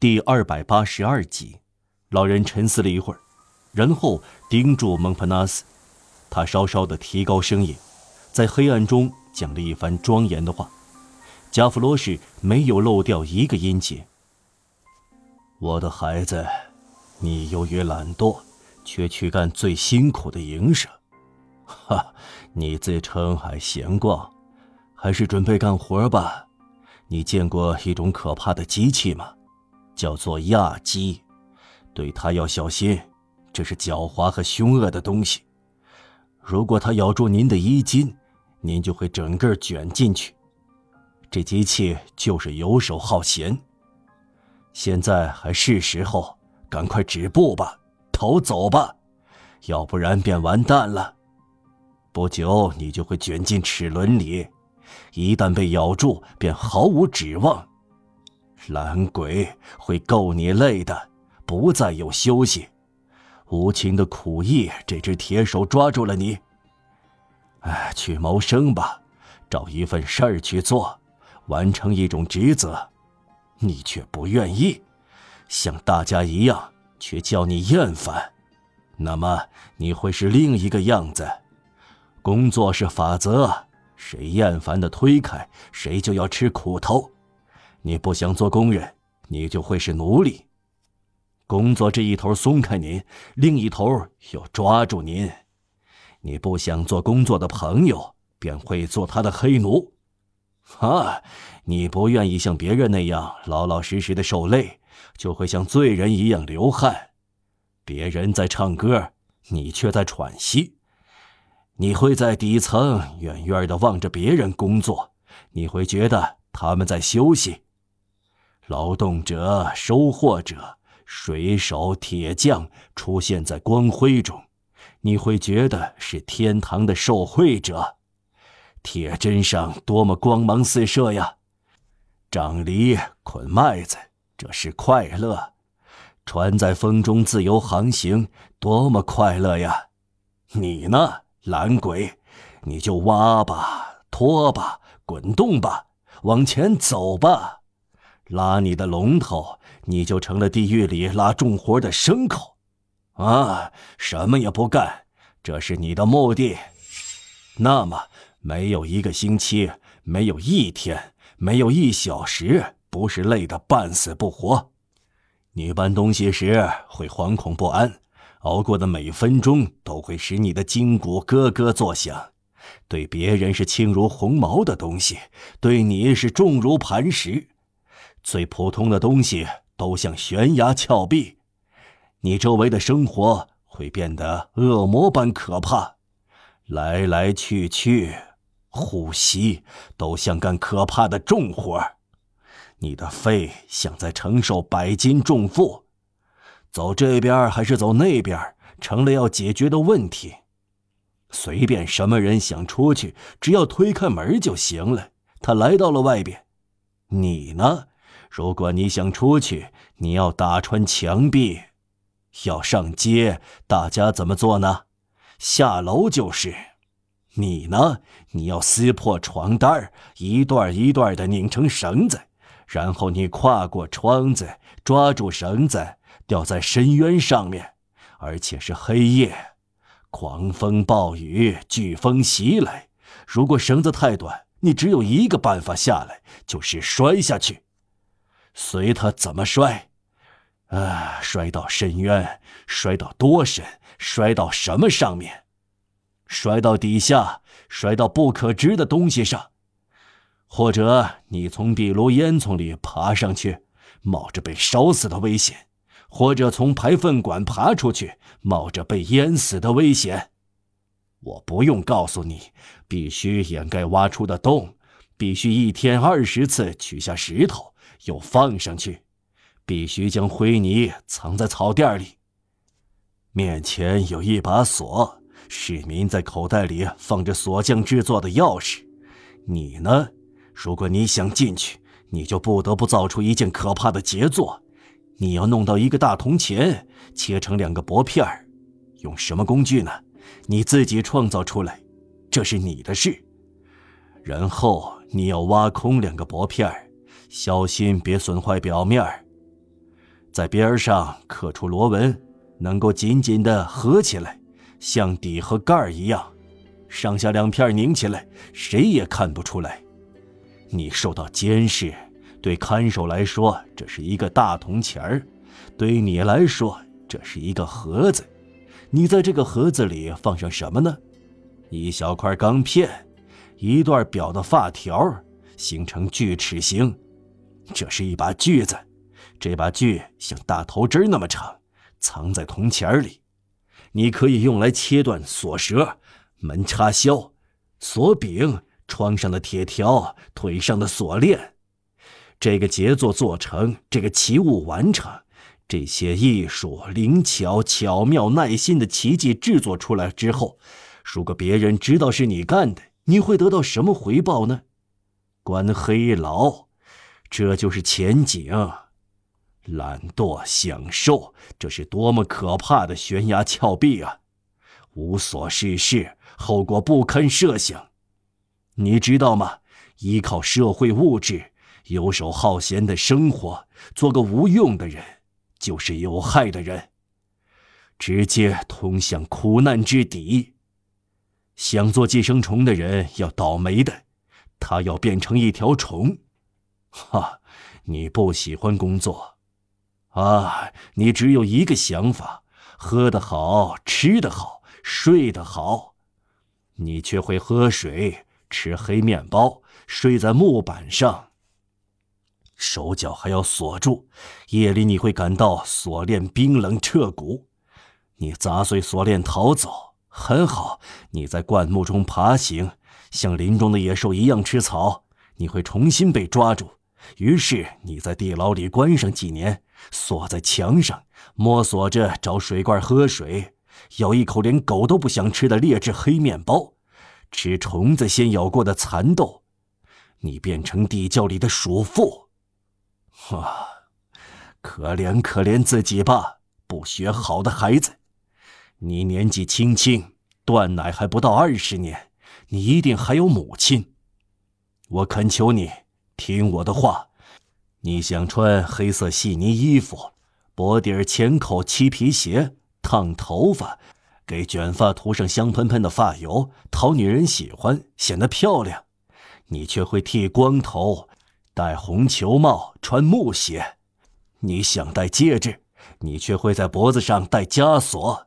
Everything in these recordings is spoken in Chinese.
第二百八十二集，老人沉思了一会儿，然后盯住蒙帕纳斯，他稍稍的提高声音，在黑暗中讲了一番庄严的话。加弗罗什没有漏掉一个音节。我的孩子，你由于懒惰，却去干最辛苦的营生。哈，你自称还闲逛，还是准备干活吧？你见过一种可怕的机器吗？叫做亚基，对它要小心，这是狡猾和凶恶的东西。如果它咬住您的衣襟，您就会整个卷进去。这机器就是游手好闲。现在还是时候，赶快止步吧，逃走吧，要不然便完蛋了。不久你就会卷进齿轮里，一旦被咬住，便毫无指望。懒鬼会够你累的，不再有休息。无情的苦役，这只铁手抓住了你。哎，去谋生吧，找一份事儿去做，完成一种职责。你却不愿意，像大家一样，却叫你厌烦。那么你会是另一个样子。工作是法则，谁厌烦的推开，谁就要吃苦头。你不想做工人，你就会是奴隶。工作这一头松开您，另一头又抓住您。你不想做工作的朋友，便会做他的黑奴。啊，你不愿意像别人那样老老实实的受累，就会像罪人一样流汗。别人在唱歌，你却在喘息。你会在底层远远的望着别人工作，你会觉得他们在休息。劳动者、收获者、水手、铁匠出现在光辉中，你会觉得是天堂的受惠者。铁砧上多么光芒四射呀！长犁、捆麦子，这是快乐。船在风中自由航行，多么快乐呀！你呢，懒鬼？你就挖吧，拖吧，滚动吧，往前走吧。拉你的龙头，你就成了地狱里拉重活的牲口，啊，什么也不干，这是你的目的。那么，没有一个星期，没有一天，没有一小时，不是累得半死不活。你搬东西时会惶恐不安，熬过的每分钟都会使你的筋骨咯咯作响。对别人是轻如鸿毛的东西，对你是重如磐石。最普通的东西都像悬崖峭壁，你周围的生活会变得恶魔般可怕。来来去去，呼吸都像干可怕的重活你的肺像在承受百斤重负。走这边还是走那边，成了要解决的问题。随便什么人想出去，只要推开门就行了。他来到了外边，你呢？如果你想出去，你要打穿墙壁，要上街，大家怎么做呢？下楼就是。你呢？你要撕破床单一段一段的拧成绳子，然后你跨过窗子，抓住绳子，吊在深渊上面，而且是黑夜，狂风暴雨，飓风袭来。如果绳子太短，你只有一个办法下来，就是摔下去。随他怎么摔，啊，摔到深渊，摔到多深，摔到什么上面，摔到底下，摔到不可知的东西上，或者你从壁炉烟囱里爬上去，冒着被烧死的危险；或者从排粪管爬出去，冒着被淹死的危险。我不用告诉你，必须掩盖挖出的洞，必须一天二十次取下石头。又放上去，必须将灰泥藏在草垫里。面前有一把锁，市民在口袋里放着锁匠制作的钥匙。你呢？如果你想进去，你就不得不造出一件可怕的杰作。你要弄到一个大铜钱，切成两个薄片儿，用什么工具呢？你自己创造出来，这是你的事。然后你要挖空两个薄片儿。小心别损坏表面儿在边上刻出螺纹，能够紧紧的合起来，像底和盖儿一样，上下两片拧起来，谁也看不出来。你受到监视，对看守来说这是一个大铜钱儿，对你来说这是一个盒子。你在这个盒子里放上什么呢？一小块钢片，一段表的发条，形成锯齿形。这是一把锯子，这把锯像大头针那么长，藏在铜钱里。你可以用来切断锁舌、门插销、锁柄、窗上的铁条、腿上的锁链。这个杰作做成，这个奇物完成。这些艺术灵巧、巧妙、耐心的奇迹制作出来之后，如果别人知道是你干的，你会得到什么回报呢？关黑牢，这就是前景。懒惰、享受，这是多么可怕的悬崖峭壁啊！无所事事，后果不堪设想。你知道吗？依靠社会物质，游手好闲的生活，做个无用的人。就是有害的人，直接通向苦难之底。想做寄生虫的人要倒霉的，他要变成一条虫。哈，你不喜欢工作，啊，你只有一个想法：喝得好，吃得好，睡得好。你却会喝水，吃黑面包，睡在木板上。手脚还要锁住，夜里你会感到锁链冰冷彻骨。你砸碎锁链逃走，很好。你在灌木中爬行，像林中的野兽一样吃草。你会重新被抓住，于是你在地牢里关上几年，锁在墙上，摸索着找水罐喝水，咬一口连狗都不想吃的劣质黑面包，吃虫子先咬过的蚕豆。你变成地窖里的鼠妇。啊，可怜可怜自己吧，不学好的孩子！你年纪轻轻，断奶还不到二十年，你一定还有母亲。我恳求你听我的话，你想穿黑色细呢衣服，薄底儿浅口漆皮鞋，烫头发，给卷发涂上香喷喷的发油，讨女人喜欢，显得漂亮，你却会剃光头。戴红球帽，穿木鞋，你想戴戒指，你却会在脖子上戴枷锁。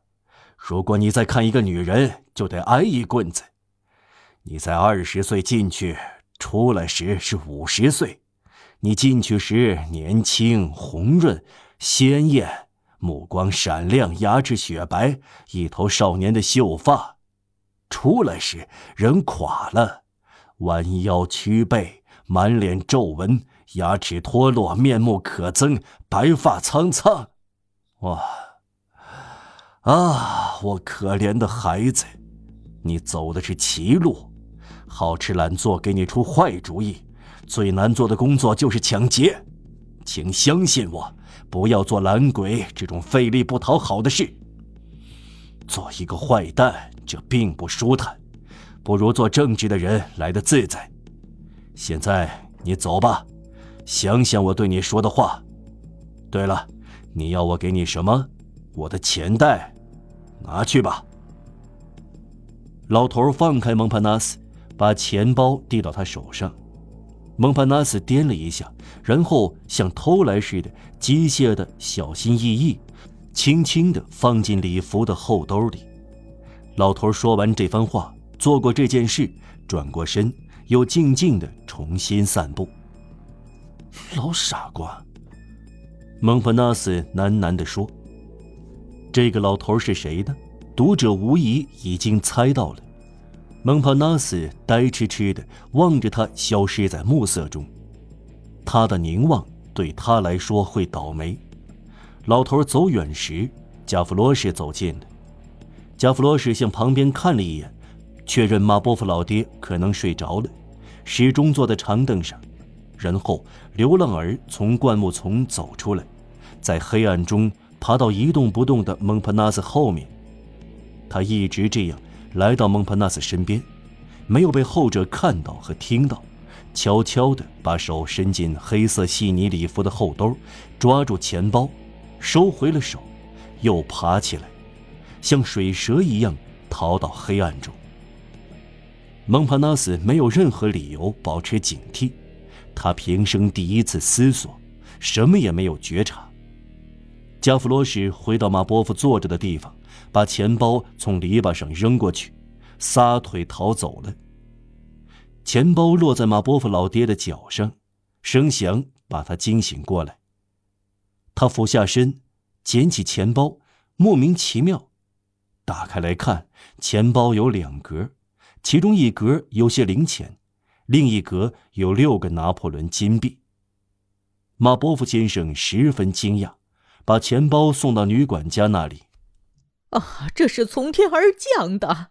如果你再看一个女人，就得挨一棍子。你在二十岁进去，出来时是五十岁。你进去时年轻、红润、鲜艳，目光闪亮，牙齿雪白，一头少年的秀发；出来时人垮了，弯腰屈背。满脸皱纹，牙齿脱落，面目可憎，白发苍苍。哇！啊，我可怜的孩子，你走的是歧路，好吃懒做给你出坏主意。最难做的工作就是抢劫，请相信我，不要做懒鬼这种费力不讨好的事。做一个坏蛋，这并不舒坦，不如做正直的人来的自在。现在你走吧，想想我对你说的话。对了，你要我给你什么？我的钱袋，拿去吧。老头放开蒙帕纳斯，把钱包递到他手上。蒙帕纳斯掂了一下，然后像偷来似的，机械的、小心翼翼，轻轻地放进礼服的后兜里。老头说完这番话，做过这件事，转过身。又静静的重新散步。老傻瓜，蒙帕纳斯喃喃地说：“这个老头是谁呢？”读者无疑已经猜到了。蒙帕纳斯呆痴痴地望着他消失在暮色中，他的凝望对他来说会倒霉。老头走远时，加弗罗什走近了。加弗罗什向旁边看了一眼。确认马波夫老爹可能睡着了，始终坐在长凳上。然后，流浪儿从灌木丛走出来，在黑暗中爬到一动不动的蒙帕纳斯后面。他一直这样来到蒙帕纳斯身边，没有被后者看到和听到，悄悄地把手伸进黑色细呢礼服的后兜，抓住钱包，收回了手，又爬起来，像水蛇一样逃到黑暗中。蒙帕纳斯没有任何理由保持警惕，他平生第一次思索，什么也没有觉察。加弗罗什回到马波夫坐着的地方，把钱包从篱笆上扔过去，撒腿逃走了。钱包落在马波夫老爹的脚上，声响把他惊醒过来。他俯下身，捡起钱包，莫名其妙，打开来看，钱包有两格。其中一格有些零钱，另一格有六个拿破仑金币。马波夫先生十分惊讶，把钱包送到女管家那里。啊，这是从天而降的！